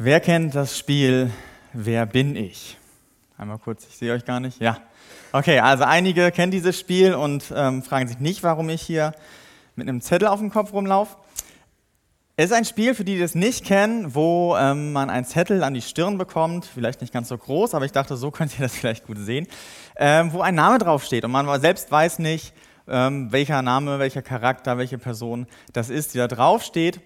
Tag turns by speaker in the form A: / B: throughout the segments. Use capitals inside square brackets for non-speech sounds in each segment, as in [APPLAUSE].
A: Wer kennt das Spiel Wer bin ich? Einmal kurz, ich sehe euch gar nicht. Ja. Okay, also einige kennen dieses Spiel und ähm, fragen sich nicht, warum ich hier mit einem Zettel auf dem Kopf rumlaufe. Es ist ein Spiel, für die, die das nicht kennen, wo ähm, man einen Zettel an die Stirn bekommt, vielleicht nicht ganz so groß, aber ich dachte, so [LAUGHS] könnt ihr das vielleicht gut sehen, ähm, wo ein Name draufsteht und man selbst weiß nicht, ähm, welcher Name, welcher Charakter, welche Person das ist, die da draufsteht.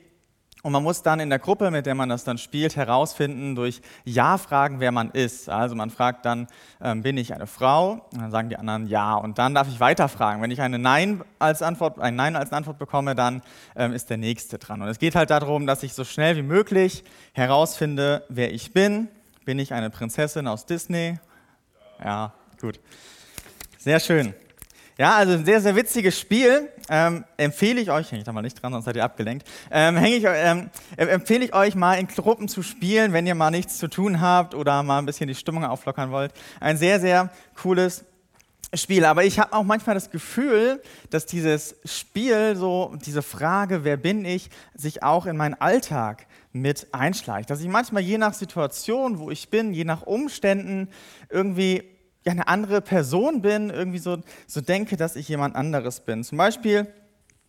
A: Und man muss dann in der Gruppe, mit der man das dann spielt, herausfinden durch Ja-Fragen, wer man ist. Also man fragt dann, ähm, bin ich eine Frau? Und dann sagen die anderen Ja. Und dann darf ich weiterfragen. Wenn ich eine Nein als Antwort, ein Nein als Antwort bekomme, dann ähm, ist der Nächste dran. Und es geht halt darum, dass ich so schnell wie möglich herausfinde, wer ich bin. Bin ich eine Prinzessin aus Disney? Ja, gut. Sehr schön. Ja, also ein sehr, sehr witziges Spiel. Ähm, empfehle ich euch, hänge ich da mal nicht dran, sonst seid ihr abgelenkt, ähm, ich, ähm, empfehle ich euch mal in Gruppen zu spielen, wenn ihr mal nichts zu tun habt oder mal ein bisschen die Stimmung auflockern wollt. Ein sehr, sehr cooles Spiel. Aber ich habe auch manchmal das Gefühl, dass dieses Spiel, so diese Frage, wer bin ich, sich auch in meinen Alltag mit einschleicht. Dass ich manchmal je nach Situation, wo ich bin, je nach Umständen irgendwie ja, eine andere Person bin, irgendwie so, so denke, dass ich jemand anderes bin. Zum Beispiel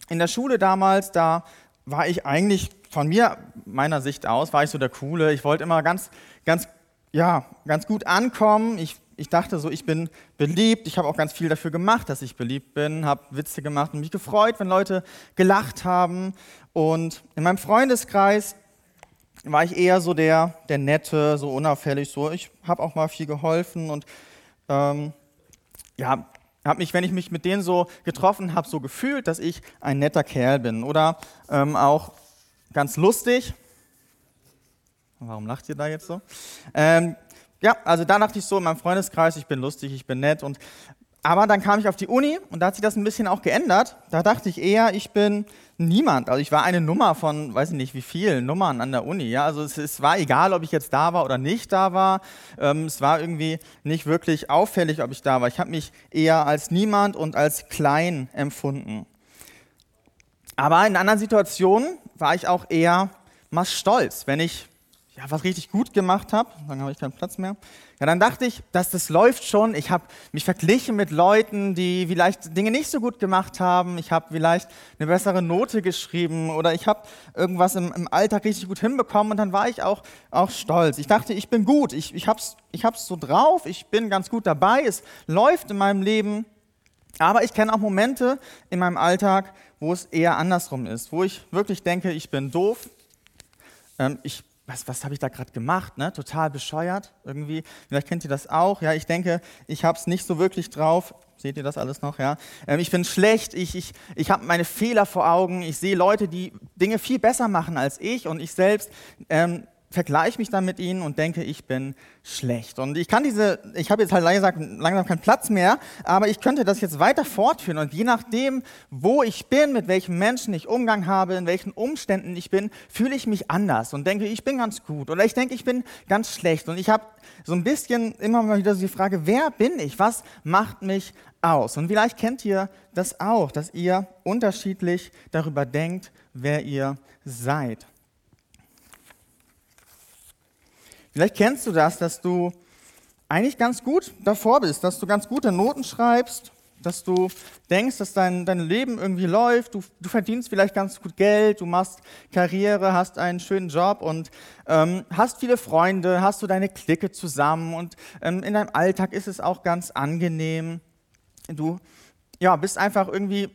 A: in der Schule damals, da war ich eigentlich von mir, meiner Sicht aus, war ich so der Coole. Ich wollte immer ganz, ganz, ja, ganz gut ankommen. Ich, ich dachte so, ich bin beliebt. Ich habe auch ganz viel dafür gemacht, dass ich beliebt bin, habe Witze gemacht und mich gefreut, wenn Leute gelacht haben. Und in meinem Freundeskreis war ich eher so der, der Nette, so unauffällig, so ich habe auch mal viel geholfen und ähm, ja, habe mich, wenn ich mich mit denen so getroffen habe, so gefühlt, dass ich ein netter Kerl bin. Oder ähm, auch ganz lustig. Warum lacht ihr da jetzt so? Ähm, ja, also da dachte ich so in meinem Freundeskreis, ich bin lustig, ich bin nett. Und aber dann kam ich auf die Uni und da hat sich das ein bisschen auch geändert. Da dachte ich eher, ich bin niemand. Also ich war eine Nummer von, weiß ich nicht wie vielen Nummern an der Uni. Ja? Also es, es war egal, ob ich jetzt da war oder nicht da war. Ähm, es war irgendwie nicht wirklich auffällig, ob ich da war. Ich habe mich eher als niemand und als klein empfunden. Aber in anderen Situationen war ich auch eher mal stolz, wenn ich ja, was richtig gut gemacht habe, dann habe ich keinen Platz mehr. Ja, dann dachte ich, dass das läuft schon. Ich habe mich verglichen mit Leuten, die vielleicht Dinge nicht so gut gemacht haben. Ich habe vielleicht eine bessere Note geschrieben oder ich habe irgendwas im, im, Alltag richtig gut hinbekommen und dann war ich auch, auch stolz. Ich dachte, ich bin gut, ich, ich habe es ich hab's so drauf, ich bin ganz gut dabei, es läuft in meinem Leben. Aber ich kenne auch Momente in meinem Alltag, wo es eher andersrum ist, wo ich wirklich denke, ich bin doof, ähm, ich was, was habe ich da gerade gemacht? Ne? Total bescheuert irgendwie. Vielleicht kennt ihr das auch. Ja, ich denke, ich habe es nicht so wirklich drauf. Seht ihr das alles noch? Ja. Ähm, ich bin schlecht. Ich, ich, ich habe meine Fehler vor Augen. Ich sehe Leute, die Dinge viel besser machen als ich und ich selbst ähm, vergleiche mich dann mit ihnen und denke, ich bin schlecht. Und ich kann diese, ich habe jetzt halt langsam, langsam keinen Platz mehr, aber ich könnte das jetzt weiter fortführen. Und je nachdem, wo ich bin, mit welchen Menschen ich Umgang habe, in welchen Umständen ich bin, fühle ich mich anders und denke, ich bin ganz gut oder ich denke, ich bin ganz schlecht. Und ich habe so ein bisschen immer mal wieder so die Frage, wer bin ich? Was macht mich aus? Und vielleicht kennt ihr das auch, dass ihr unterschiedlich darüber denkt, wer ihr seid. Vielleicht kennst du das, dass du eigentlich ganz gut davor bist, dass du ganz gute Noten schreibst, dass du denkst, dass dein, dein Leben irgendwie läuft, du, du verdienst vielleicht ganz gut Geld, du machst Karriere, hast einen schönen Job und ähm, hast viele Freunde, hast du deine Clique zusammen und ähm, in deinem Alltag ist es auch ganz angenehm. Du ja, bist einfach irgendwie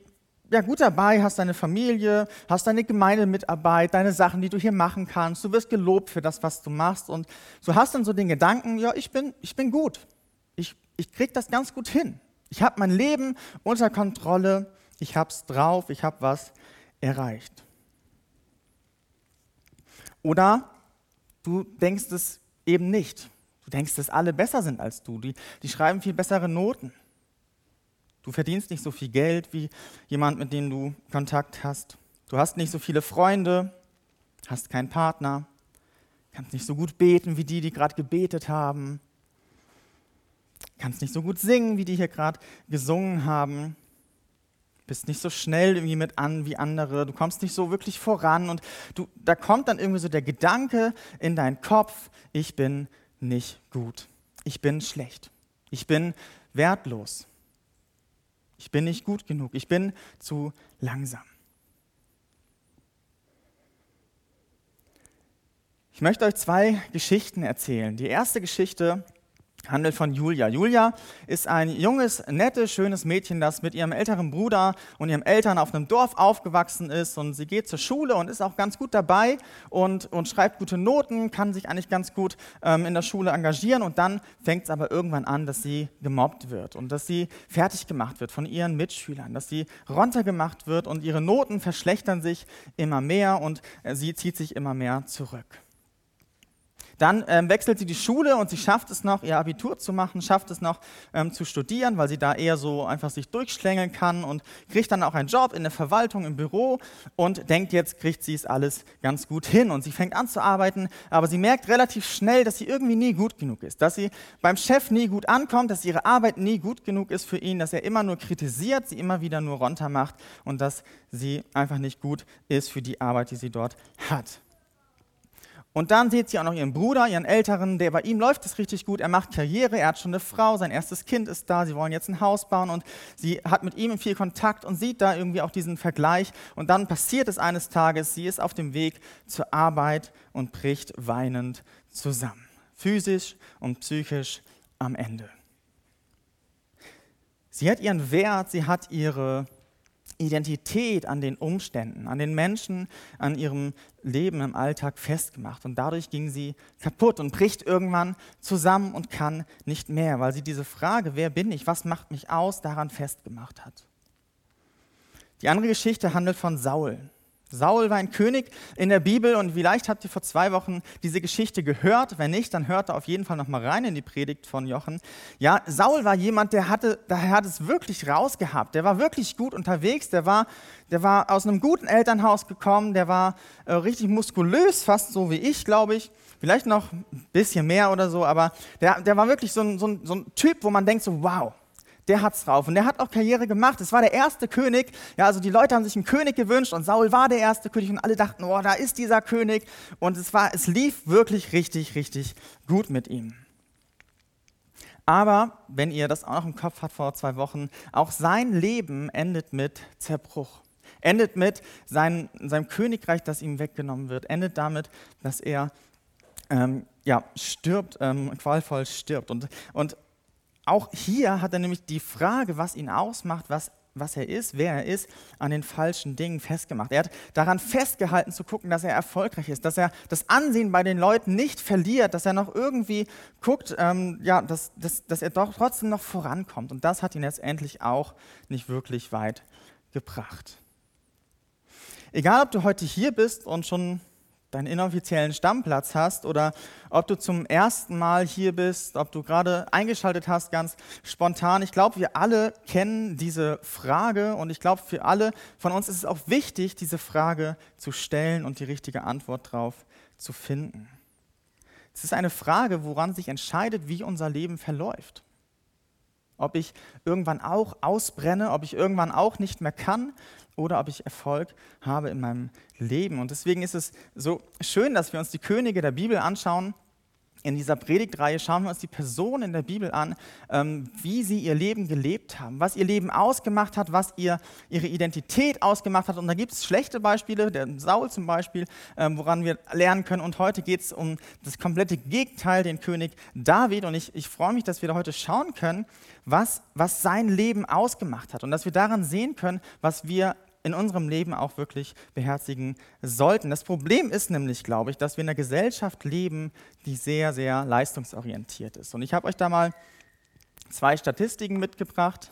A: ja, gut dabei, hast deine Familie, hast deine Gemeindemitarbeit, deine Sachen, die du hier machen kannst. Du wirst gelobt für das, was du machst. Und du hast dann so den Gedanken, ja, ich bin, ich bin gut. Ich, ich krieg das ganz gut hin. Ich habe mein Leben unter Kontrolle. Ich hab's drauf. Ich habe was erreicht. Oder du denkst es eben nicht. Du denkst, dass alle besser sind als du. Die, die schreiben viel bessere Noten. Du verdienst nicht so viel Geld wie jemand, mit dem du Kontakt hast. Du hast nicht so viele Freunde, hast keinen Partner, kannst nicht so gut beten wie die, die gerade gebetet haben, kannst nicht so gut singen wie die hier gerade gesungen haben. bist nicht so schnell irgendwie mit an wie andere, du kommst nicht so wirklich voran und du, da kommt dann irgendwie so der Gedanke in deinen Kopf, ich bin nicht gut, ich bin schlecht, ich bin wertlos, ich bin nicht gut genug, ich bin zu langsam. Ich möchte euch zwei Geschichten erzählen. Die erste Geschichte handelt von Julia. Julia ist ein junges, nettes, schönes Mädchen, das mit ihrem älteren Bruder und ihren Eltern auf einem Dorf aufgewachsen ist und sie geht zur Schule und ist auch ganz gut dabei und, und schreibt gute Noten, kann sich eigentlich ganz gut ähm, in der Schule engagieren und dann fängt es aber irgendwann an, dass sie gemobbt wird und dass sie fertig gemacht wird von ihren Mitschülern, dass sie runtergemacht wird und ihre Noten verschlechtern sich immer mehr und äh, sie zieht sich immer mehr zurück. Dann ähm, wechselt sie die Schule und sie schafft es noch, ihr Abitur zu machen, schafft es noch ähm, zu studieren, weil sie da eher so einfach sich durchschlängeln kann und kriegt dann auch einen Job in der Verwaltung, im Büro und denkt, jetzt kriegt sie es alles ganz gut hin. Und sie fängt an zu arbeiten, aber sie merkt relativ schnell, dass sie irgendwie nie gut genug ist, dass sie beim Chef nie gut ankommt, dass ihre Arbeit nie gut genug ist für ihn, dass er immer nur kritisiert, sie immer wieder nur runter macht und dass sie einfach nicht gut ist für die Arbeit, die sie dort hat. Und dann sieht sie auch noch ihren Bruder, ihren Älteren, der bei ihm läuft es richtig gut. Er macht Karriere, er hat schon eine Frau, sein erstes Kind ist da, sie wollen jetzt ein Haus bauen und sie hat mit ihm viel Kontakt und sieht da irgendwie auch diesen Vergleich. Und dann passiert es eines Tages, sie ist auf dem Weg zur Arbeit und bricht weinend zusammen. Physisch und psychisch am Ende. Sie hat ihren Wert, sie hat ihre Identität an den Umständen, an den Menschen, an ihrem Leben im Alltag festgemacht. Und dadurch ging sie kaputt und bricht irgendwann zusammen und kann nicht mehr, weil sie diese Frage, wer bin ich, was macht mich aus, daran festgemacht hat. Die andere Geschichte handelt von Saul. Saul war ein König in der Bibel und vielleicht habt ihr vor zwei Wochen diese Geschichte gehört. Wenn nicht, dann hört da auf jeden Fall noch mal rein in die Predigt von Jochen. Ja, Saul war jemand, der hatte, der hat es wirklich rausgehabt. Der war wirklich gut unterwegs. Der war, der war aus einem guten Elternhaus gekommen. Der war äh, richtig muskulös, fast so wie ich, glaube ich. Vielleicht noch ein bisschen mehr oder so, aber der, der war wirklich so ein, so, ein, so ein Typ, wo man denkt so, wow, der hat's drauf. Und der hat auch Karriere gemacht. Es war der erste König. Ja, also die Leute haben sich einen König gewünscht und Saul war der erste König und alle dachten, oh, da ist dieser König. Und es war, es lief wirklich richtig, richtig gut mit ihm. Aber wenn ihr das auch noch im Kopf habt vor zwei Wochen, auch sein Leben endet mit Zerbruch. Endet mit sein, seinem Königreich, das ihm weggenommen wird. Endet damit, dass er ähm, ja, stirbt, ähm, qualvoll stirbt. Und, und auch hier hat er nämlich die Frage, was ihn ausmacht, was, was er ist, wer er ist, an den falschen Dingen festgemacht. Er hat daran festgehalten zu gucken, dass er erfolgreich ist, dass er das Ansehen bei den Leuten nicht verliert, dass er noch irgendwie guckt, ähm, ja, dass, dass, dass er doch trotzdem noch vorankommt. Und das hat ihn letztendlich auch nicht wirklich weit gebracht. Egal, ob du heute hier bist und schon deinen inoffiziellen Stammplatz hast oder ob du zum ersten Mal hier bist, ob du gerade eingeschaltet hast, ganz spontan. Ich glaube, wir alle kennen diese Frage und ich glaube, für alle von uns ist es auch wichtig, diese Frage zu stellen und die richtige Antwort darauf zu finden. Es ist eine Frage, woran sich entscheidet, wie unser Leben verläuft. Ob ich irgendwann auch ausbrenne, ob ich irgendwann auch nicht mehr kann oder ob ich Erfolg habe in meinem Leben. Und deswegen ist es so schön, dass wir uns die Könige der Bibel anschauen. In dieser Predigtreihe schauen wir uns die Personen in der Bibel an, ähm, wie sie ihr Leben gelebt haben, was ihr Leben ausgemacht hat, was ihr, ihre Identität ausgemacht hat. Und da gibt es schlechte Beispiele, der Saul zum Beispiel, ähm, woran wir lernen können. Und heute geht es um das komplette Gegenteil, den König David. Und ich, ich freue mich, dass wir da heute schauen können, was, was sein Leben ausgemacht hat und dass wir daran sehen können, was wir in unserem Leben auch wirklich beherzigen sollten. Das Problem ist nämlich, glaube ich, dass wir in einer Gesellschaft leben, die sehr, sehr leistungsorientiert ist. Und ich habe euch da mal zwei Statistiken mitgebracht.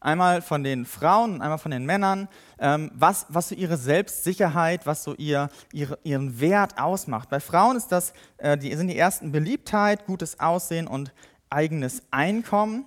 A: Einmal von den Frauen und einmal von den Männern, ähm, was, was so ihre Selbstsicherheit, was so ihr, ihre, ihren Wert ausmacht. Bei Frauen ist das, äh, die, sind die ersten Beliebtheit, gutes Aussehen und eigenes Einkommen.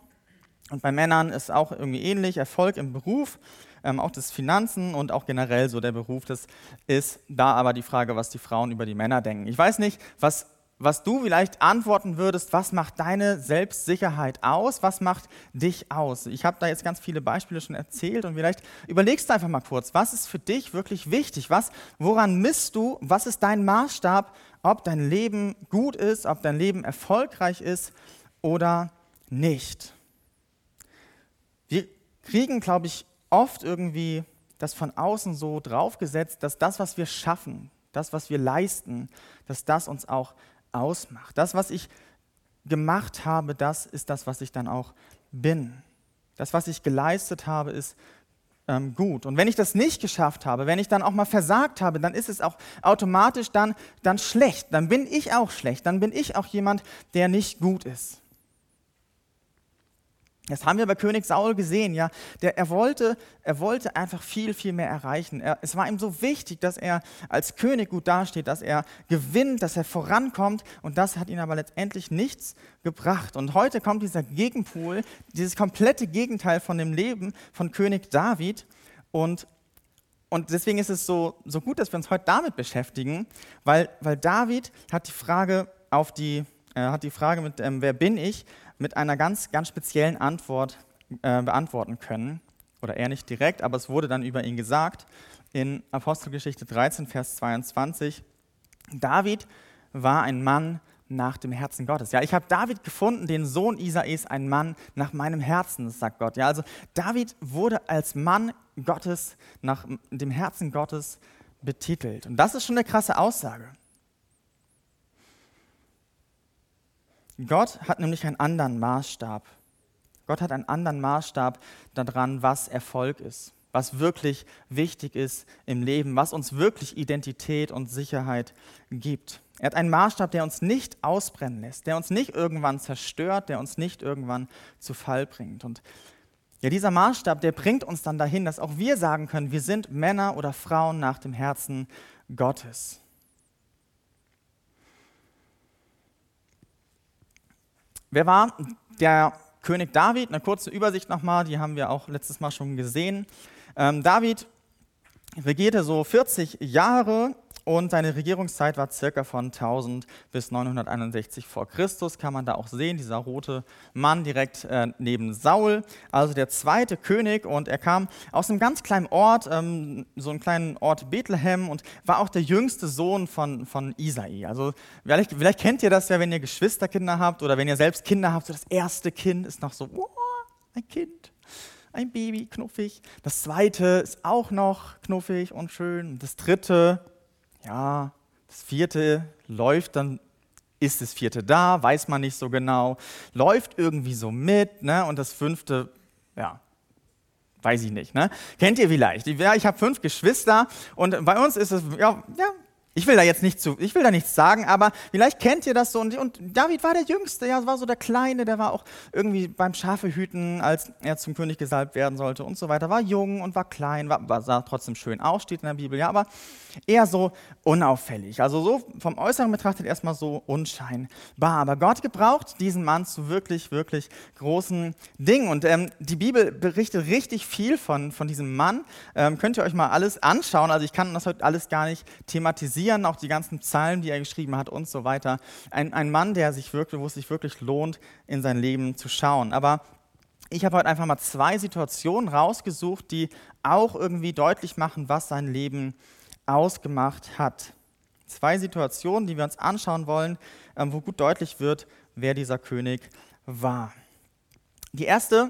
A: Und bei Männern ist auch irgendwie ähnlich, Erfolg im Beruf, ähm, auch das Finanzen und auch generell so der Beruf. Das ist da aber die Frage, was die Frauen über die Männer denken. Ich weiß nicht, was, was du vielleicht antworten würdest, was macht deine Selbstsicherheit aus? Was macht dich aus? Ich habe da jetzt ganz viele Beispiele schon erzählt und vielleicht überlegst du einfach mal kurz, was ist für dich wirklich wichtig? Was, woran misst du? Was ist dein Maßstab, ob dein Leben gut ist, ob dein Leben erfolgreich ist oder nicht? Kriegen, glaube ich, oft irgendwie das von außen so draufgesetzt, dass das, was wir schaffen, das, was wir leisten, dass das uns auch ausmacht. Das, was ich gemacht habe, das ist das, was ich dann auch bin. Das, was ich geleistet habe, ist ähm, gut. Und wenn ich das nicht geschafft habe, wenn ich dann auch mal versagt habe, dann ist es auch automatisch dann, dann schlecht. Dann bin ich auch schlecht. Dann bin ich auch jemand, der nicht gut ist. Das haben wir bei König Saul gesehen, ja. Der, er, wollte, er wollte einfach viel, viel mehr erreichen. Er, es war ihm so wichtig, dass er als König gut dasteht, dass er gewinnt, dass er vorankommt. Und das hat ihn aber letztendlich nichts gebracht. Und heute kommt dieser Gegenpol, dieses komplette Gegenteil von dem Leben von König David. Und, und deswegen ist es so, so gut, dass wir uns heute damit beschäftigen, weil, weil David hat die Frage auf die, äh, hat die Frage mit, ähm, wer bin ich, mit einer ganz, ganz speziellen Antwort äh, beantworten können. Oder er nicht direkt, aber es wurde dann über ihn gesagt in Apostelgeschichte 13, Vers 22. David war ein Mann nach dem Herzen Gottes. Ja, ich habe David gefunden, den Sohn Isais, ein Mann nach meinem Herzen, sagt Gott. Ja, also David wurde als Mann Gottes nach dem Herzen Gottes betitelt. Und das ist schon eine krasse Aussage. Gott hat nämlich einen anderen Maßstab. Gott hat einen anderen Maßstab daran, was Erfolg ist, was wirklich wichtig ist im Leben, was uns wirklich Identität und Sicherheit gibt. Er hat einen Maßstab, der uns nicht ausbrennen lässt, der uns nicht irgendwann zerstört, der uns nicht irgendwann zu Fall bringt. Und ja, dieser Maßstab, der bringt uns dann dahin, dass auch wir sagen können, wir sind Männer oder Frauen nach dem Herzen Gottes. Wer war der König David? Eine kurze Übersicht nochmal, die haben wir auch letztes Mal schon gesehen. Ähm, David regierte so 40 Jahre und seine Regierungszeit war circa von 1000 bis 961 vor Christus, kann man da auch sehen, dieser rote Mann direkt äh, neben Saul, also der zweite König. Und er kam aus einem ganz kleinen Ort, ähm, so einem kleinen Ort Bethlehem und war auch der jüngste Sohn von, von Isai. Also vielleicht, vielleicht kennt ihr das ja, wenn ihr Geschwisterkinder habt oder wenn ihr selbst Kinder habt. So das erste Kind ist noch so, oh, ein Kind ein Baby, knuffig. Das zweite ist auch noch knuffig und schön. Das dritte, ja, das vierte läuft, dann ist das vierte da, weiß man nicht so genau, läuft irgendwie so mit, ne? und das fünfte, ja, weiß ich nicht. Ne? Kennt ihr vielleicht? Ja, ich habe fünf Geschwister und bei uns ist es, ja, ja ich will da jetzt nicht zu, ich will da nichts sagen, aber vielleicht kennt ihr das so. Und, und David war der Jüngste, ja, war so der Kleine, der war auch irgendwie beim Schafehüten, als er zum König gesalbt werden sollte und so weiter. War jung und war klein, war, war, sah trotzdem schön aus, steht in der Bibel, ja, aber eher so unauffällig. Also so vom Äußeren betrachtet erstmal so unscheinbar. Aber Gott gebraucht diesen Mann zu wirklich, wirklich großen Dingen. Und ähm, die Bibel berichtet richtig viel von, von diesem Mann. Ähm, könnt ihr euch mal alles anschauen. Also ich kann das heute alles gar nicht thematisieren analysieren, auch die ganzen Psalmen, die er geschrieben hat und so weiter. Ein, ein Mann, der sich wirklich, wo es sich wirklich lohnt, in sein Leben zu schauen. Aber ich habe heute einfach mal zwei Situationen rausgesucht, die auch irgendwie deutlich machen, was sein Leben ausgemacht hat. Zwei Situationen, die wir uns anschauen wollen, ähm, wo gut deutlich wird, wer dieser König war. Die erste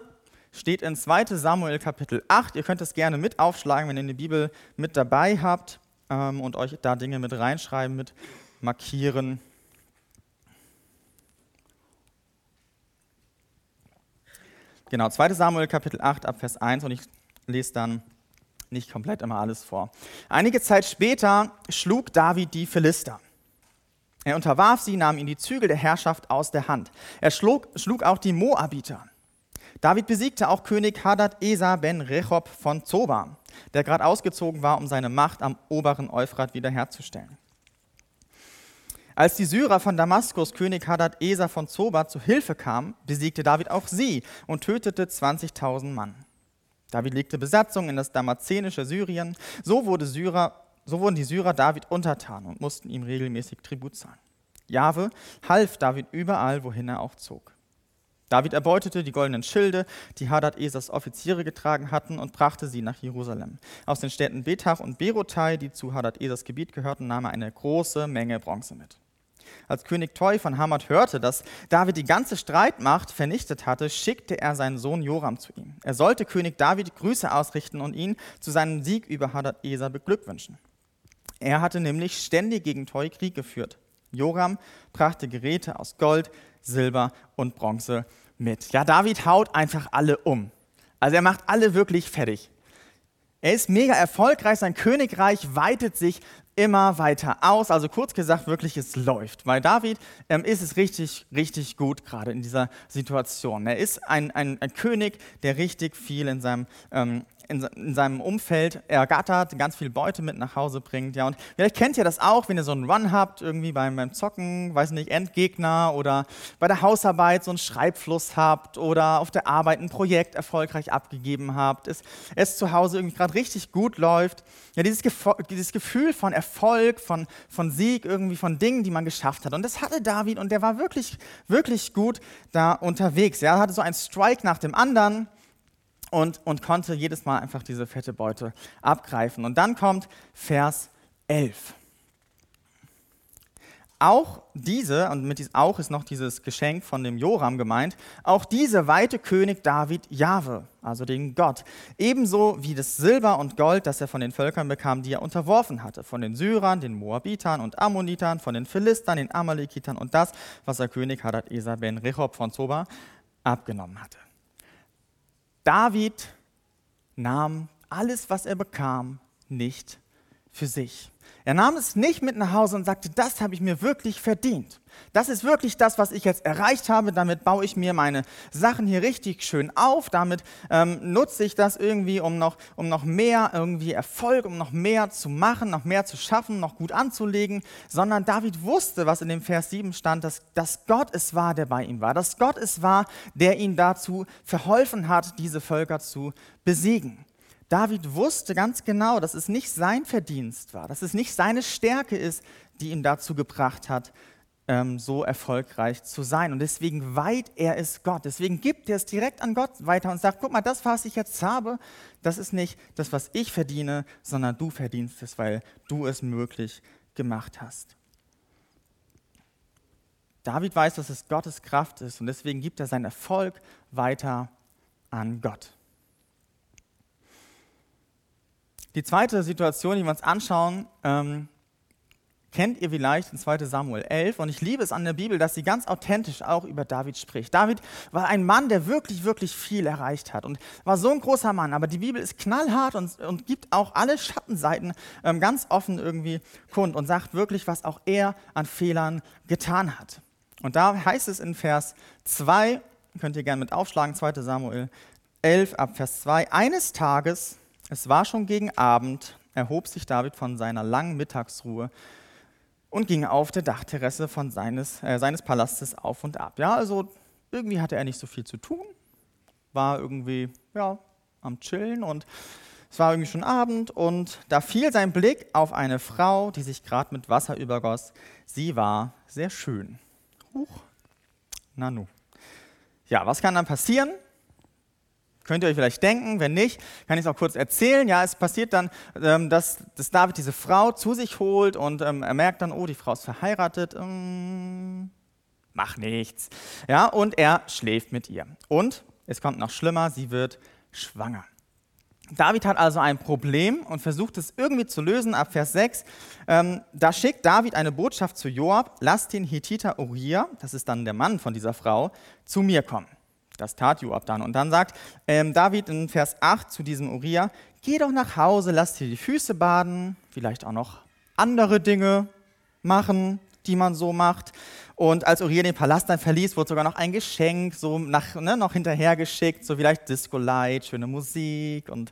A: steht in 2 Samuel Kapitel 8. Ihr könnt es gerne mit aufschlagen, wenn ihr die Bibel mit dabei habt ähm, und euch da Dinge mit reinschreiben, mit markieren. Genau, 2 Samuel Kapitel 8 ab Vers 1 und ich lese dann nicht komplett immer alles vor. Einige Zeit später schlug David die Philister. Er unterwarf sie, nahm ihnen die Zügel der Herrschaft aus der Hand. Er schlug, schlug auch die Moabiter. David besiegte auch König Hadad Esa ben Rechob von Zoba der gerade ausgezogen war, um seine Macht am oberen Euphrat wiederherzustellen. Als die Syrer von Damaskus König Hadad Eser von Zoba zu Hilfe kamen, besiegte David auch sie und tötete 20.000 Mann. David legte Besatzung in das damazenische Syrien. So, wurde Syrer, so wurden die Syrer David untertan und mussten ihm regelmäßig Tribut zahlen. Jahwe half David überall, wohin er auch zog. David erbeutete die goldenen Schilde, die Hadad Esas Offiziere getragen hatten, und brachte sie nach Jerusalem. Aus den Städten Betach und Berotai, die zu Hadad Esas Gebiet gehörten, nahm er eine große Menge Bronze mit. Als König Toi von Hamad hörte, dass David die ganze Streitmacht vernichtet hatte, schickte er seinen Sohn Joram zu ihm. Er sollte König David Grüße ausrichten und ihn zu seinem Sieg über Hadad Esa beglückwünschen. Er hatte nämlich ständig gegen Toi Krieg geführt. Joram brachte Geräte aus Gold, Silber und Bronze mit. Ja, David haut einfach alle um. Also er macht alle wirklich fertig. Er ist mega erfolgreich, sein Königreich weitet sich immer weiter aus. Also kurz gesagt, wirklich, es läuft. Weil David ähm, ist es richtig, richtig gut gerade in dieser Situation. Er ist ein, ein, ein König, der richtig viel in seinem ähm, in, in seinem Umfeld ergattert, ganz viel Beute mit nach Hause bringt. Ja, und vielleicht kennt ihr das auch, wenn ihr so einen Run habt, irgendwie beim, beim Zocken, weiß nicht, Endgegner oder bei der Hausarbeit so einen Schreibfluss habt oder auf der Arbeit ein Projekt erfolgreich abgegeben habt, es, es zu Hause irgendwie gerade richtig gut läuft. Ja, dieses, dieses Gefühl von Erfolg, von, von Sieg, irgendwie von Dingen, die man geschafft hat. Und das hatte David und der war wirklich, wirklich gut da unterwegs. Ja, er hatte so einen Strike nach dem anderen und, und konnte jedes Mal einfach diese fette Beute abgreifen. Und dann kommt Vers 11. Auch diese, und mit diesem auch ist noch dieses Geschenk von dem Joram gemeint, auch diese weite König David Jahwe, also den Gott, ebenso wie das Silber und Gold, das er von den Völkern bekam, die er unterworfen hatte, von den Syrern, den Moabitern und Ammonitern, von den Philistern, den Amalekitern und das, was der König Hadad Esa ben Rechob von Zoba abgenommen hatte. David nahm alles, was er bekam, nicht für sich. Er nahm es nicht mit nach Hause und sagte, das habe ich mir wirklich verdient. Das ist wirklich das, was ich jetzt erreicht habe. Damit baue ich mir meine Sachen hier richtig schön auf. Damit ähm, nutze ich das irgendwie, um noch, um noch mehr irgendwie Erfolg, um noch mehr zu machen, noch mehr zu schaffen, noch gut anzulegen. Sondern David wusste, was in dem Vers 7 stand, dass, dass Gott es war, der bei ihm war. Dass Gott es war, der ihn dazu verholfen hat, diese Völker zu besiegen. David wusste ganz genau, dass es nicht sein Verdienst war, dass es nicht seine Stärke ist, die ihn dazu gebracht hat, ähm, so erfolgreich zu sein. Und deswegen weiht er es Gott. Deswegen gibt er es direkt an Gott weiter und sagt, guck mal, das, was ich jetzt habe, das ist nicht das, was ich verdiene, sondern du verdienst es, weil du es möglich gemacht hast. David weiß, dass es Gottes Kraft ist und deswegen gibt er seinen Erfolg weiter an Gott. Die zweite Situation, die wir uns anschauen, ähm, kennt ihr vielleicht in 2 Samuel 11. Und ich liebe es an der Bibel, dass sie ganz authentisch auch über David spricht. David war ein Mann, der wirklich, wirklich viel erreicht hat und war so ein großer Mann. Aber die Bibel ist knallhart und, und gibt auch alle Schattenseiten ähm, ganz offen irgendwie kund und sagt wirklich, was auch er an Fehlern getan hat. Und da heißt es in Vers 2, könnt ihr gerne mit aufschlagen, 2 Samuel 11 ab Vers 2, eines Tages es war schon gegen Abend, erhob sich David von seiner langen Mittagsruhe und ging auf der Dachterrasse von seines, äh, seines Palastes auf und ab. Ja, also irgendwie hatte er nicht so viel zu tun, war irgendwie ja, am Chillen und es war irgendwie schon Abend und da fiel sein Blick auf eine Frau, die sich gerade mit Wasser übergoss. Sie war sehr schön. Huch, Nanu. Ja, was kann dann passieren? Könnt ihr euch vielleicht denken, wenn nicht, kann ich es auch kurz erzählen. Ja, es passiert dann, ähm, dass, dass David diese Frau zu sich holt und ähm, er merkt dann, oh, die Frau ist verheiratet. Ähm, mach nichts. Ja, und er schläft mit ihr. Und es kommt noch schlimmer, sie wird schwanger. David hat also ein Problem und versucht es irgendwie zu lösen. Ab Vers 6, ähm, da schickt David eine Botschaft zu Joab, lass den Hittiter Uriah, das ist dann der Mann von dieser Frau, zu mir kommen. Das tat Joab dann. Und dann sagt ähm, David in Vers 8 zu diesem Uriah, geh doch nach Hause, lass dir die Füße baden, vielleicht auch noch andere Dinge machen, die man so macht. Und als Uriah den Palast dann verließ, wurde sogar noch ein Geschenk so nach, ne, noch hinterhergeschickt, so vielleicht Disco Light, schöne Musik und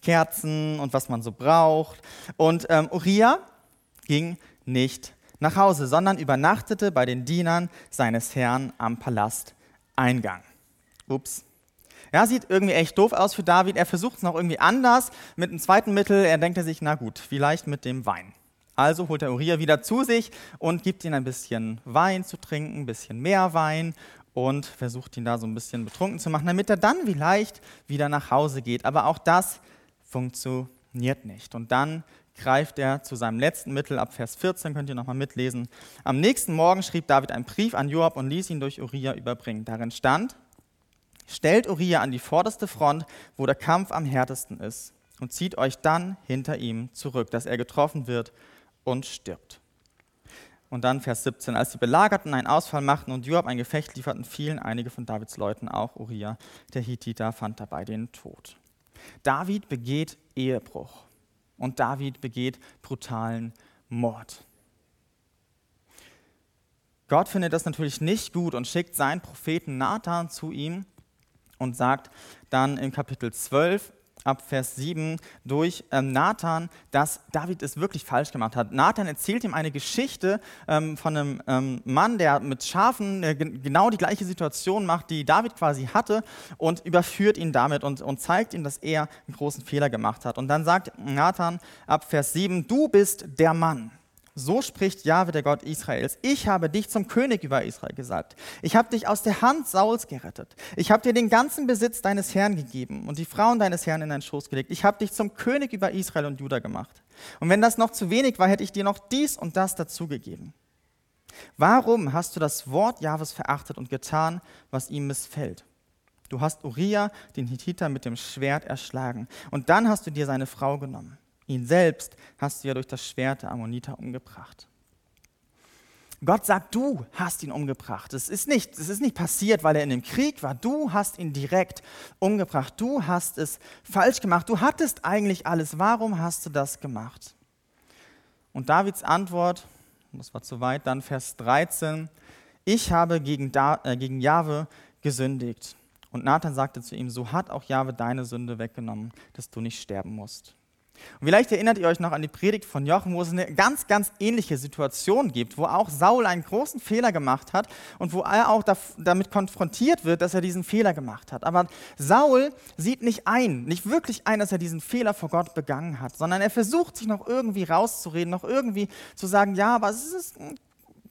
A: Kerzen und was man so braucht. Und ähm, Uriah ging nicht nach Hause, sondern übernachtete bei den Dienern seines Herrn am Palasteingang. Ups. Ja, sieht irgendwie echt doof aus für David. Er versucht es noch irgendwie anders mit einem zweiten Mittel. Er denkt er sich, na gut, vielleicht mit dem Wein. Also holt er Uriah wieder zu sich und gibt ihm ein bisschen Wein zu trinken, ein bisschen mehr Wein und versucht ihn da so ein bisschen betrunken zu machen, damit er dann vielleicht wieder nach Hause geht. Aber auch das funktioniert nicht. Und dann greift er zu seinem letzten Mittel. Ab Vers 14 könnt ihr nochmal mitlesen. Am nächsten Morgen schrieb David einen Brief an Joab und ließ ihn durch Uriah überbringen. Darin stand, stellt Uriah an die vorderste Front, wo der Kampf am härtesten ist, und zieht euch dann hinter ihm zurück, dass er getroffen wird und stirbt. Und dann Vers 17, als die Belagerten einen Ausfall machten und Joab ein Gefecht lieferten, fielen einige von Davids Leuten, auch Uriah, der Hittiter, fand dabei den Tod. David begeht Ehebruch und David begeht brutalen Mord. Gott findet das natürlich nicht gut und schickt seinen Propheten Nathan zu ihm und sagt dann im Kapitel 12, ab Vers 7 durch ähm, Nathan, dass David es wirklich falsch gemacht hat. Nathan erzählt ihm eine Geschichte ähm, von einem ähm, Mann, der mit Schafen äh, genau die gleiche Situation macht, die David quasi hatte und überführt ihn damit und, und zeigt ihm, dass er einen großen Fehler gemacht hat. Und dann sagt Nathan ab Vers 7, du bist der Mann. So spricht Jahwe, der Gott Israels. Ich habe dich zum König über Israel gesalbt. Ich habe dich aus der Hand Sauls gerettet. Ich habe dir den ganzen Besitz deines Herrn gegeben und die Frauen deines Herrn in deinen Schoß gelegt. Ich habe dich zum König über Israel und Juda gemacht. Und wenn das noch zu wenig war, hätte ich dir noch dies und das dazugegeben. Warum hast du das Wort Jahwes verachtet und getan, was ihm missfällt? Du hast Uriah, den Hittiter, mit dem Schwert erschlagen. Und dann hast du dir seine Frau genommen. Ihn selbst hast du ja durch das Schwert der Ammoniter umgebracht. Gott sagt, du hast ihn umgebracht. Es ist nicht, es ist nicht passiert, weil er in dem Krieg war. Du hast ihn direkt umgebracht. Du hast es falsch gemacht. Du hattest eigentlich alles. Warum hast du das gemacht? Und Davids Antwort, das war zu weit, dann Vers 13, ich habe gegen, da, äh, gegen Jahwe gesündigt. Und Nathan sagte zu ihm, so hat auch Jahwe deine Sünde weggenommen, dass du nicht sterben musst. Und vielleicht erinnert ihr euch noch an die Predigt von Jochen, wo es eine ganz, ganz ähnliche Situation gibt, wo auch Saul einen großen Fehler gemacht hat und wo er auch damit konfrontiert wird, dass er diesen Fehler gemacht hat. Aber Saul sieht nicht ein, nicht wirklich ein, dass er diesen Fehler vor Gott begangen hat, sondern er versucht sich noch irgendwie rauszureden, noch irgendwie zu sagen, ja, aber es ist,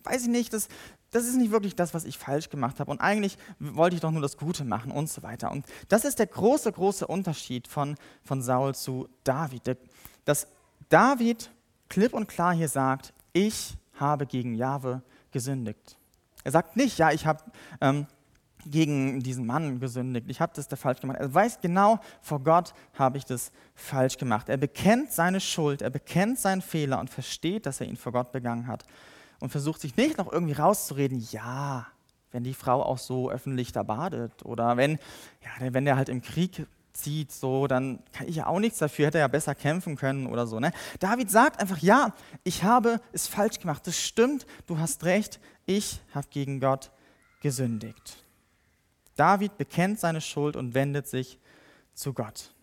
A: weiß ich nicht, das, das ist nicht wirklich das, was ich falsch gemacht habe. Und eigentlich wollte ich doch nur das Gute machen und so weiter. Und das ist der große, große Unterschied von, von Saul zu David. Dass David klipp und klar hier sagt, ich habe gegen Jahwe gesündigt. Er sagt nicht, ja, ich habe ähm, gegen diesen Mann gesündigt, ich habe das da falsch gemacht. Er weiß genau, vor Gott habe ich das falsch gemacht. Er bekennt seine Schuld, er bekennt seinen Fehler und versteht, dass er ihn vor Gott begangen hat und versucht sich nicht noch irgendwie rauszureden, ja, wenn die Frau auch so öffentlich da badet oder wenn, ja, wenn der halt im Krieg zieht, so, dann kann ich ja auch nichts dafür, hätte er ja besser kämpfen können oder so. Ne? David sagt einfach, ja, ich habe es falsch gemacht, das stimmt, du hast recht, ich habe gegen Gott gesündigt. David bekennt seine Schuld und wendet sich zu Gott.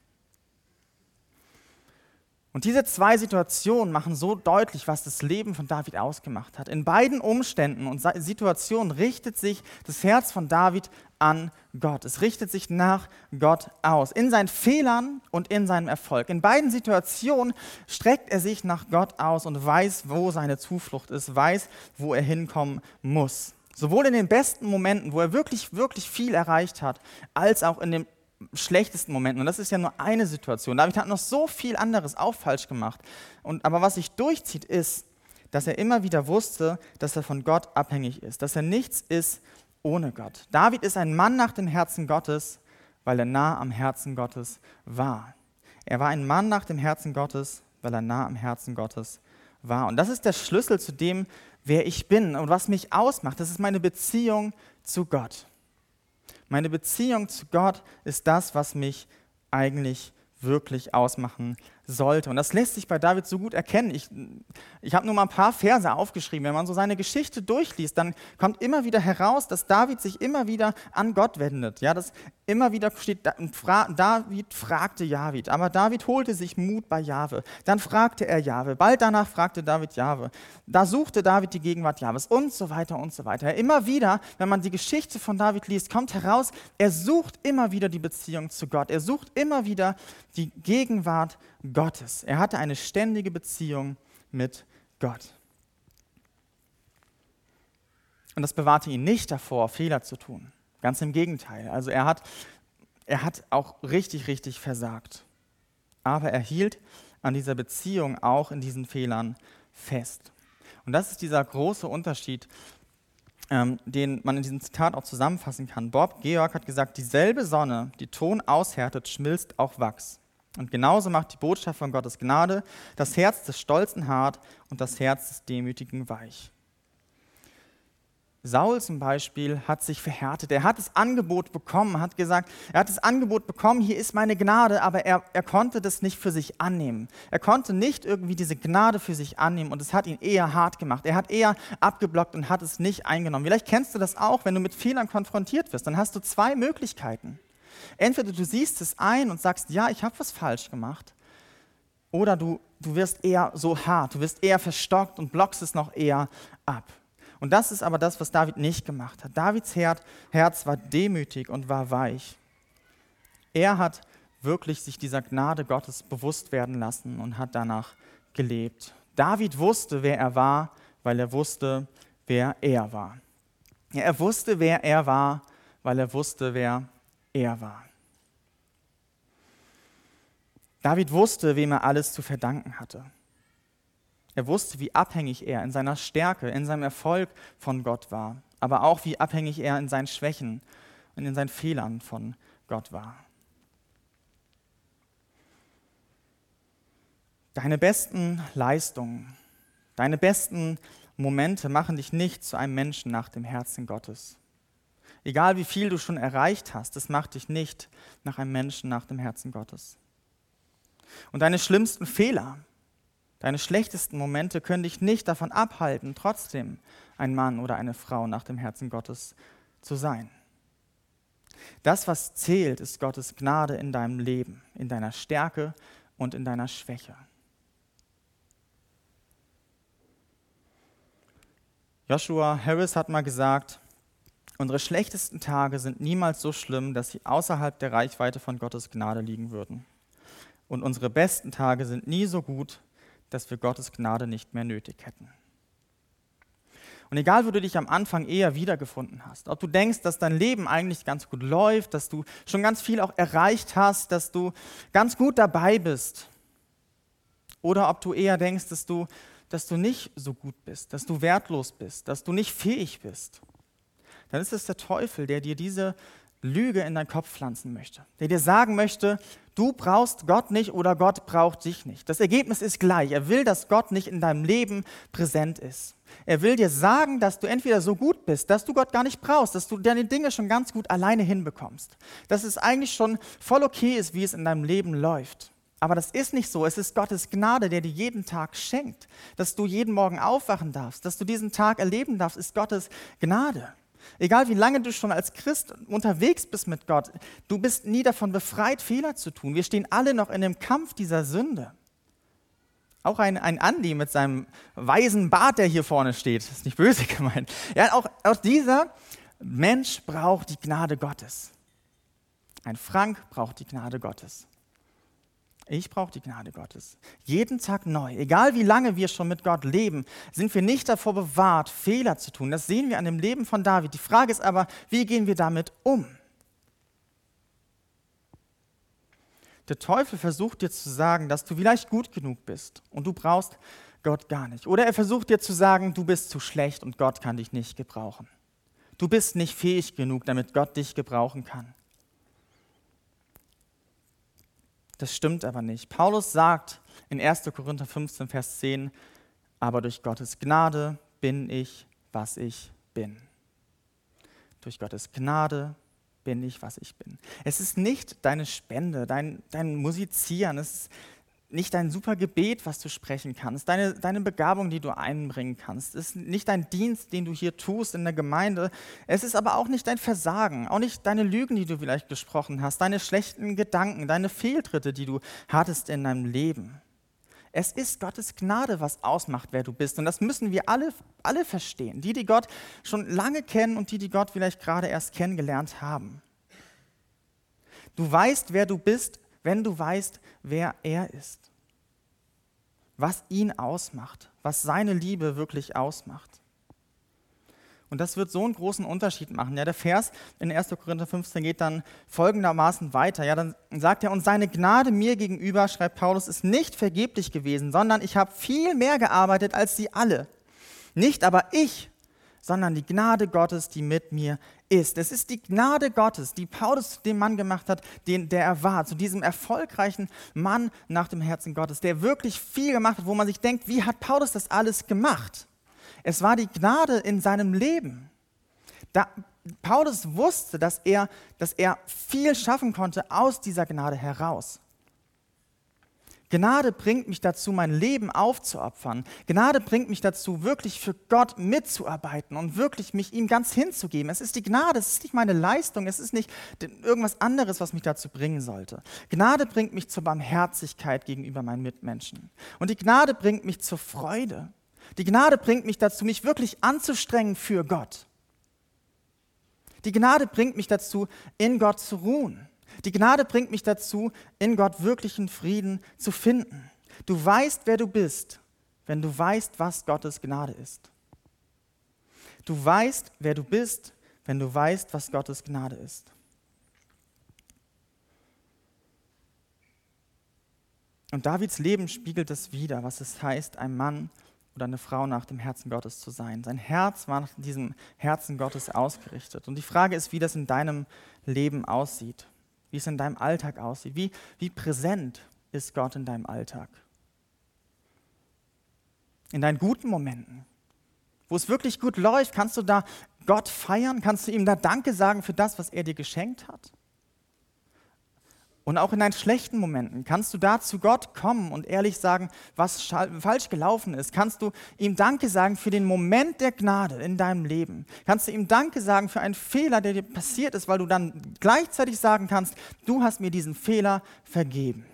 A: Und diese zwei Situationen machen so deutlich, was das Leben von David ausgemacht hat. In beiden Umständen und Situationen richtet sich das Herz von David an Gott. Es richtet sich nach Gott aus. In seinen Fehlern und in seinem Erfolg. In beiden Situationen streckt er sich nach Gott aus und weiß, wo seine Zuflucht ist, weiß, wo er hinkommen muss. Sowohl in den besten Momenten, wo er wirklich, wirklich viel erreicht hat, als auch in den schlechtesten Momenten. Und das ist ja nur eine Situation. David hat noch so viel anderes auch falsch gemacht. Und, aber was sich durchzieht, ist, dass er immer wieder wusste, dass er von Gott abhängig ist, dass er nichts ist ohne Gott. David ist ein Mann nach dem Herzen Gottes, weil er nah am Herzen Gottes war. Er war ein Mann nach dem Herzen Gottes, weil er nah am Herzen Gottes war. Und das ist der Schlüssel zu dem, wer ich bin und was mich ausmacht. Das ist meine Beziehung zu Gott. Meine Beziehung zu Gott ist das, was mich eigentlich wirklich ausmachen sollte. Und das lässt sich bei David so gut erkennen. Ich, ich habe nur mal ein paar Verse aufgeschrieben. Wenn man so seine Geschichte durchliest, dann kommt immer wieder heraus, dass David sich immer wieder an Gott wendet. Ja, dass immer wieder steht, David fragte Javid, aber David holte sich Mut bei Jahwe. Dann fragte er Jahwe. Bald danach fragte David Jahwe. Da suchte David die Gegenwart Jahwes und so weiter und so weiter. Immer wieder, wenn man die Geschichte von David liest, kommt heraus, er sucht immer wieder die Beziehung zu Gott. Er sucht immer wieder die Gegenwart Gottes. Er hatte eine ständige Beziehung mit Gott. Und das bewahrte ihn nicht davor, Fehler zu tun. Ganz im Gegenteil. Also er hat, er hat auch richtig, richtig versagt. Aber er hielt an dieser Beziehung auch in diesen Fehlern fest. Und das ist dieser große Unterschied, ähm, den man in diesem Zitat auch zusammenfassen kann. Bob Georg hat gesagt, dieselbe Sonne, die Ton aushärtet, schmilzt auch Wachs. Und genauso macht die Botschaft von Gottes Gnade das Herz des Stolzen hart und das Herz des Demütigen weich. Saul zum Beispiel hat sich verhärtet. Er hat das Angebot bekommen, hat gesagt, er hat das Angebot bekommen, hier ist meine Gnade, aber er, er konnte das nicht für sich annehmen. Er konnte nicht irgendwie diese Gnade für sich annehmen und es hat ihn eher hart gemacht. Er hat eher abgeblockt und hat es nicht eingenommen. Vielleicht kennst du das auch, wenn du mit Fehlern konfrontiert wirst. Dann hast du zwei Möglichkeiten. Entweder du siehst es ein und sagst, ja, ich habe was falsch gemacht, oder du, du wirst eher so hart, du wirst eher verstockt und blockst es noch eher ab. Und das ist aber das, was David nicht gemacht hat. Davids Herz war demütig und war weich. Er hat wirklich sich dieser Gnade Gottes bewusst werden lassen und hat danach gelebt. David wusste, wer er war, weil er wusste, wer er war. er wusste, wer er war, weil er wusste, wer er war. David wusste, wem er alles zu verdanken hatte. Er wusste, wie abhängig er in seiner Stärke, in seinem Erfolg von Gott war, aber auch wie abhängig er in seinen Schwächen und in seinen Fehlern von Gott war. Deine besten Leistungen, deine besten Momente machen dich nicht zu einem Menschen nach dem Herzen Gottes. Egal wie viel du schon erreicht hast, es macht dich nicht nach einem Menschen nach dem Herzen Gottes. Und deine schlimmsten Fehler, Deine schlechtesten Momente können dich nicht davon abhalten, trotzdem ein Mann oder eine Frau nach dem Herzen Gottes zu sein. Das, was zählt, ist Gottes Gnade in deinem Leben, in deiner Stärke und in deiner Schwäche. Joshua Harris hat mal gesagt, unsere schlechtesten Tage sind niemals so schlimm, dass sie außerhalb der Reichweite von Gottes Gnade liegen würden. Und unsere besten Tage sind nie so gut, dass wir Gottes Gnade nicht mehr nötig hätten. Und egal, wo du dich am Anfang eher wiedergefunden hast, ob du denkst, dass dein Leben eigentlich ganz gut läuft, dass du schon ganz viel auch erreicht hast, dass du ganz gut dabei bist, oder ob du eher denkst, dass du, dass du nicht so gut bist, dass du wertlos bist, dass du nicht fähig bist, dann ist es der Teufel, der dir diese Lüge in deinen Kopf pflanzen möchte, der dir sagen möchte, du brauchst Gott nicht oder Gott braucht dich nicht. Das Ergebnis ist gleich. Er will, dass Gott nicht in deinem Leben präsent ist. Er will dir sagen, dass du entweder so gut bist, dass du Gott gar nicht brauchst, dass du deine Dinge schon ganz gut alleine hinbekommst, dass es eigentlich schon voll okay ist, wie es in deinem Leben läuft. Aber das ist nicht so. Es ist Gottes Gnade, der dir jeden Tag schenkt. Dass du jeden Morgen aufwachen darfst, dass du diesen Tag erleben darfst, ist Gottes Gnade. Egal wie lange du schon als Christ unterwegs bist mit Gott, du bist nie davon befreit, Fehler zu tun. Wir stehen alle noch in dem Kampf dieser Sünde. Auch ein, ein Andi mit seinem weisen Bart, der hier vorne steht, ist nicht böse [LAUGHS] gemeint. Ja, auch, auch dieser Mensch braucht die Gnade Gottes. Ein Frank braucht die Gnade Gottes. Ich brauche die Gnade Gottes. Jeden Tag neu. Egal wie lange wir schon mit Gott leben, sind wir nicht davor bewahrt, Fehler zu tun. Das sehen wir an dem Leben von David. Die Frage ist aber, wie gehen wir damit um? Der Teufel versucht dir zu sagen, dass du vielleicht gut genug bist und du brauchst Gott gar nicht. Oder er versucht dir zu sagen, du bist zu schlecht und Gott kann dich nicht gebrauchen. Du bist nicht fähig genug, damit Gott dich gebrauchen kann. Das stimmt aber nicht. Paulus sagt in 1. Korinther 15, Vers 10, aber durch Gottes Gnade bin ich, was ich bin. Durch Gottes Gnade bin ich, was ich bin. Es ist nicht deine Spende, dein, dein Musizieren, es ist nicht dein super Gebet, was du sprechen kannst, deine, deine Begabung, die du einbringen kannst. Ist nicht dein Dienst, den du hier tust in der Gemeinde. Es ist aber auch nicht dein Versagen, auch nicht deine Lügen, die du vielleicht gesprochen hast, deine schlechten Gedanken, deine Fehltritte, die du hattest in deinem Leben. Es ist Gottes Gnade, was ausmacht, wer du bist. Und das müssen wir alle, alle verstehen. Die, die Gott schon lange kennen und die, die Gott vielleicht gerade erst kennengelernt haben. Du weißt, wer du bist, wenn du weißt, wer er ist. was ihn ausmacht, was seine Liebe wirklich ausmacht. Und das wird so einen großen Unterschied machen. Ja, der Vers in 1. Korinther 15 geht dann folgendermaßen weiter. Ja, dann sagt er, und seine Gnade mir gegenüber, schreibt Paulus, ist nicht vergeblich gewesen, sondern ich habe viel mehr gearbeitet als sie alle. Nicht aber ich, sondern die Gnade Gottes, die mit mir ist. Es ist die Gnade Gottes, die Paulus zu dem Mann gemacht hat, den der er war, zu diesem erfolgreichen Mann nach dem Herzen Gottes, der wirklich viel gemacht hat, wo man sich denkt, wie hat Paulus das alles gemacht? Es war die Gnade in seinem Leben. Da, Paulus wusste, dass er, dass er viel schaffen konnte aus dieser Gnade heraus. Gnade bringt mich dazu, mein Leben aufzuopfern. Gnade bringt mich dazu, wirklich für Gott mitzuarbeiten und wirklich mich ihm ganz hinzugeben. Es ist die Gnade, es ist nicht meine Leistung, es ist nicht irgendwas anderes, was mich dazu bringen sollte. Gnade bringt mich zur Barmherzigkeit gegenüber meinen Mitmenschen. Und die Gnade bringt mich zur Freude. Die Gnade bringt mich dazu, mich wirklich anzustrengen für Gott. Die Gnade bringt mich dazu, in Gott zu ruhen. Die Gnade bringt mich dazu, in Gott wirklichen Frieden zu finden. Du weißt, wer du bist, wenn du weißt, was Gottes Gnade ist. Du weißt, wer du bist, wenn du weißt, was Gottes Gnade ist. Und Davids Leben spiegelt es wieder, was es heißt, ein Mann oder eine Frau nach dem Herzen Gottes zu sein. Sein Herz war nach diesem Herzen Gottes ausgerichtet. Und die Frage ist, wie das in deinem Leben aussieht wie es in deinem Alltag aussieht. Wie, wie präsent ist Gott in deinem Alltag? In deinen guten Momenten, wo es wirklich gut läuft, kannst du da Gott feiern? Kannst du ihm da Danke sagen für das, was er dir geschenkt hat? Und auch in deinen schlechten Momenten kannst du da zu Gott kommen und ehrlich sagen, was falsch gelaufen ist. Kannst du ihm Danke sagen für den Moment der Gnade in deinem Leben. Kannst du ihm Danke sagen für einen Fehler, der dir passiert ist, weil du dann gleichzeitig sagen kannst, du hast mir diesen Fehler vergeben.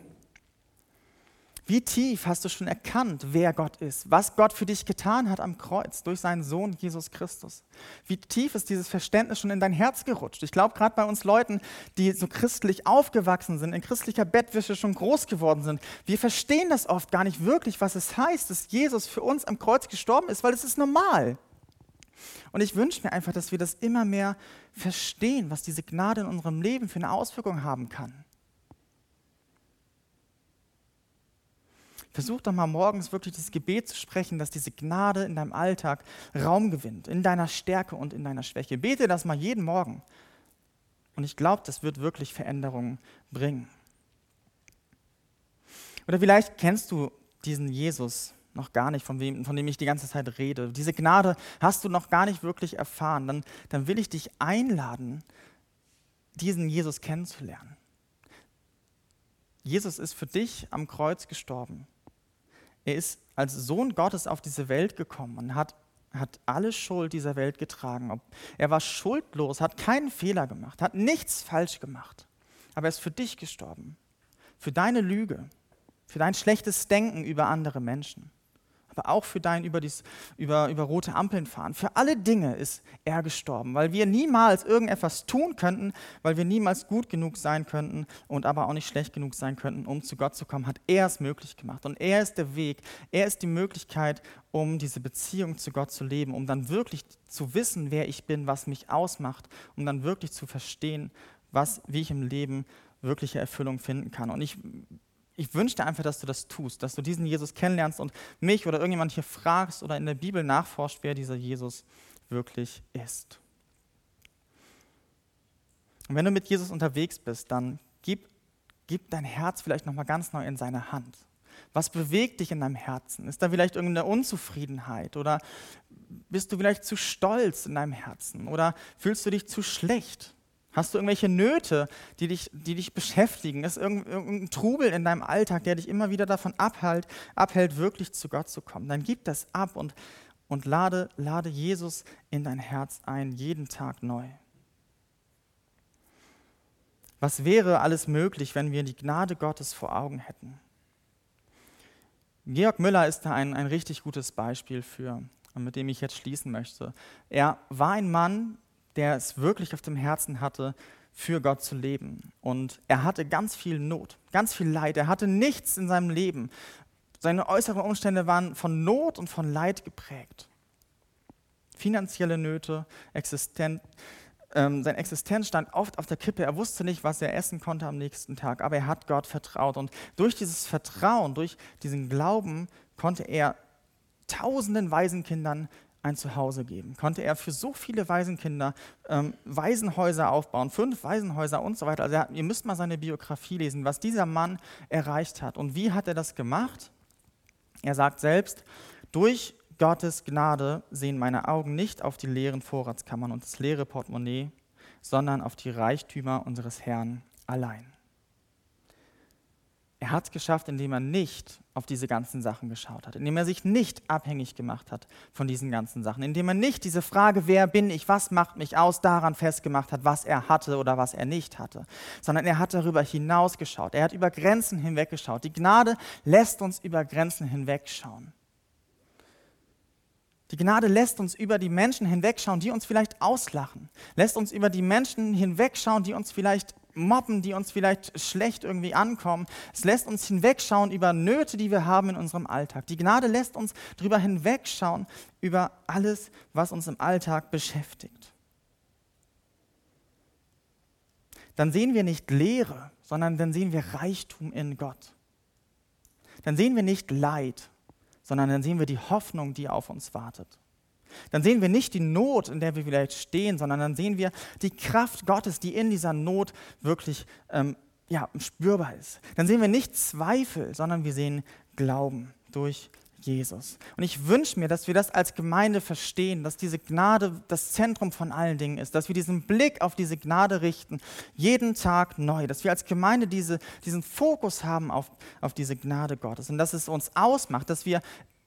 A: Wie tief hast du schon erkannt, wer Gott ist, was Gott für dich getan hat am Kreuz durch seinen Sohn Jesus Christus? Wie tief ist dieses Verständnis schon in dein Herz gerutscht? Ich glaube, gerade bei uns Leuten, die so christlich aufgewachsen sind, in christlicher Bettwäsche schon groß geworden sind, wir verstehen das oft gar nicht wirklich, was es heißt, dass Jesus für uns am Kreuz gestorben ist, weil es ist normal. Und ich wünsche mir einfach, dass wir das immer mehr verstehen, was diese Gnade in unserem Leben für eine Auswirkung haben kann. Versuch doch mal morgens wirklich das Gebet zu sprechen, dass diese Gnade in deinem Alltag Raum gewinnt, in deiner Stärke und in deiner Schwäche. Bete das mal jeden Morgen. Und ich glaube, das wird wirklich Veränderungen bringen. Oder vielleicht kennst du diesen Jesus noch gar nicht, von, wem, von dem ich die ganze Zeit rede. Diese Gnade hast du noch gar nicht wirklich erfahren. Dann, dann will ich dich einladen, diesen Jesus kennenzulernen. Jesus ist für dich am Kreuz gestorben. Er ist als Sohn Gottes auf diese Welt gekommen und hat, hat alle Schuld dieser Welt getragen. Er war schuldlos, hat keinen Fehler gemacht, hat nichts falsch gemacht. Aber er ist für dich gestorben, für deine Lüge, für dein schlechtes Denken über andere Menschen aber auch für dein über, dies, über, über rote Ampeln fahren. Für alle Dinge ist er gestorben, weil wir niemals irgendetwas tun könnten, weil wir niemals gut genug sein könnten und aber auch nicht schlecht genug sein könnten, um zu Gott zu kommen, hat er es möglich gemacht. Und er ist der Weg, er ist die Möglichkeit, um diese Beziehung zu Gott zu leben, um dann wirklich zu wissen, wer ich bin, was mich ausmacht, um dann wirklich zu verstehen, was, wie ich im Leben wirkliche Erfüllung finden kann. Und ich ich wünsche dir einfach, dass du das tust, dass du diesen Jesus kennenlernst und mich oder irgendjemand hier fragst oder in der Bibel nachforscht, wer dieser Jesus wirklich ist. Und wenn du mit Jesus unterwegs bist, dann gib, gib dein Herz vielleicht nochmal ganz neu in seine Hand. Was bewegt dich in deinem Herzen? Ist da vielleicht irgendeine Unzufriedenheit oder bist du vielleicht zu stolz in deinem Herzen oder fühlst du dich zu schlecht? Hast du irgendwelche Nöte, die dich, die dich beschäftigen? Ist irgendein Trubel in deinem Alltag, der dich immer wieder davon abhält, abhält, wirklich zu Gott zu kommen? Dann gib das ab und, und lade, lade Jesus in dein Herz ein, jeden Tag neu. Was wäre alles möglich, wenn wir die Gnade Gottes vor Augen hätten? Georg Müller ist da ein, ein richtig gutes Beispiel für, mit dem ich jetzt schließen möchte. Er war ein Mann, der es wirklich auf dem Herzen hatte, für Gott zu leben. Und er hatte ganz viel Not, ganz viel Leid. Er hatte nichts in seinem Leben, Seine äußeren Umstände waren von Not und von Leid geprägt. Finanzielle Nöte, Existenz, ähm, seine Existenz stand oft auf der Kippe. Er wusste nicht, was er essen konnte am nächsten Tag, aber er hat Gott vertraut. Und durch dieses Vertrauen, durch diesen Glauben konnte er tausenden Waisenkindern ein Zuhause geben. Konnte er für so viele Waisenkinder ähm, Waisenhäuser aufbauen, fünf Waisenhäuser und so weiter. Also er, ihr müsst mal seine Biografie lesen, was dieser Mann erreicht hat. Und wie hat er das gemacht? Er sagt selbst, durch Gottes Gnade sehen meine Augen nicht auf die leeren Vorratskammern und das leere Portemonnaie, sondern auf die Reichtümer unseres Herrn allein. Er hat es geschafft, indem er nicht auf diese ganzen Sachen geschaut hat, indem er sich nicht abhängig gemacht hat von diesen ganzen Sachen, indem er nicht diese Frage, wer bin ich, was macht mich aus, daran festgemacht hat, was er hatte oder was er nicht hatte, sondern er hat darüber hinausgeschaut, er hat über Grenzen hinweggeschaut. Die Gnade lässt uns über Grenzen hinwegschauen. Die Gnade lässt uns über die Menschen hinwegschauen, die uns vielleicht auslachen, lässt uns über die Menschen hinwegschauen, die uns vielleicht mobben, die uns vielleicht schlecht irgendwie ankommen. Es lässt uns hinwegschauen über Nöte, die wir haben in unserem Alltag. Die Gnade lässt uns darüber hinwegschauen über alles, was uns im Alltag beschäftigt. Dann sehen wir nicht Leere, sondern dann sehen wir Reichtum in Gott. Dann sehen wir nicht Leid, sondern dann sehen wir die Hoffnung, die auf uns wartet. Dann sehen wir nicht die Not, in der wir vielleicht stehen, sondern dann sehen wir die Kraft Gottes, die in dieser Not wirklich ähm, ja, spürbar ist. Dann sehen wir nicht Zweifel, sondern wir sehen Glauben durch Jesus. Und ich wünsche mir, dass wir das als Gemeinde verstehen, dass diese Gnade das Zentrum von allen Dingen ist, dass wir diesen Blick auf diese Gnade richten, jeden Tag neu, dass wir als Gemeinde diese, diesen Fokus haben auf, auf diese Gnade Gottes und dass es uns ausmacht, dass wir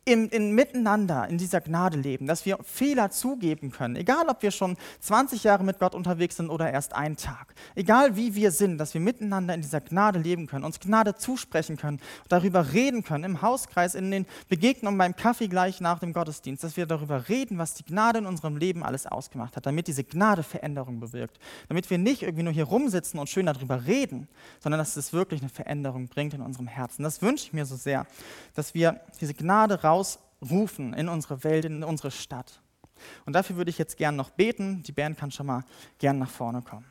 A: im, in Miteinander in dieser Gnade leben, dass wir Fehler zugeben können, egal ob wir schon 20 Jahre mit Gott unterwegs sind oder erst einen Tag, egal wie wir sind, dass wir miteinander in dieser Gnade leben können, uns Gnade zusprechen können, darüber reden können, im Hauskreis, in den Begegnungen beim Kaffee gleich nach dem Gottesdienst, dass wir darüber reden, was die Gnade in unserem Leben alles ausgemacht hat, damit diese Gnade Veränderung bewirkt, damit wir nicht irgendwie nur hier rumsitzen und schön darüber reden, sondern dass es wirklich eine Veränderung bringt in unserem Herzen. Das wünsche ich mir so sehr, dass wir diese Gnade raus rausrufen in unsere Welt, in unsere Stadt. Und dafür würde ich jetzt gern noch beten. Die Band kann schon mal gern nach vorne kommen.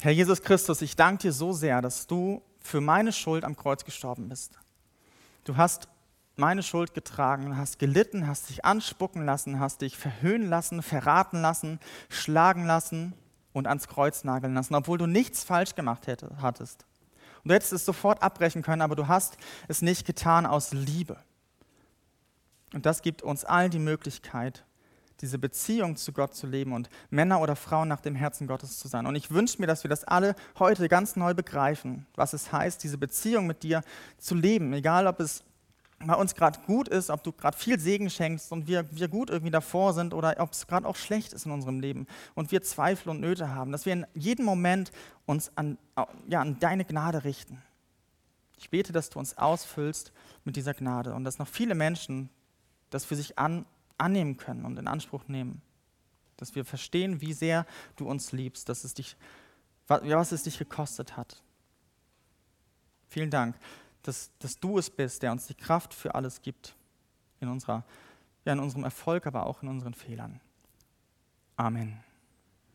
A: Herr Jesus Christus, ich danke dir so sehr, dass du für meine Schuld am Kreuz gestorben bist. Du hast meine Schuld getragen, hast gelitten, hast dich anspucken lassen, hast dich verhöhnen lassen, verraten lassen, schlagen lassen und ans Kreuz nageln lassen, obwohl du nichts falsch gemacht hätte, hattest. Und du hättest es sofort abbrechen können, aber du hast es nicht getan aus Liebe. Und das gibt uns allen die Möglichkeit, diese Beziehung zu Gott zu leben und Männer oder Frauen nach dem Herzen Gottes zu sein. Und ich wünsche mir, dass wir das alle heute ganz neu begreifen, was es heißt, diese Beziehung mit dir zu leben. Egal, ob es bei uns gerade gut ist, ob du gerade viel Segen schenkst und wir, wir gut irgendwie davor sind oder ob es gerade auch schlecht ist in unserem Leben und wir Zweifel und Nöte haben, dass wir in jedem Moment uns an, ja, an deine Gnade richten. Ich bete, dass du uns ausfüllst mit dieser Gnade und dass noch viele Menschen das für sich an, annehmen können und in Anspruch nehmen. Dass wir verstehen, wie sehr du uns liebst, dass es dich, was es dich gekostet hat. Vielen Dank dass, dass du es bist, der uns die Kraft für alles gibt. In, unserer, ja, in unserem Erfolg, aber auch in unseren Fehlern. Amen.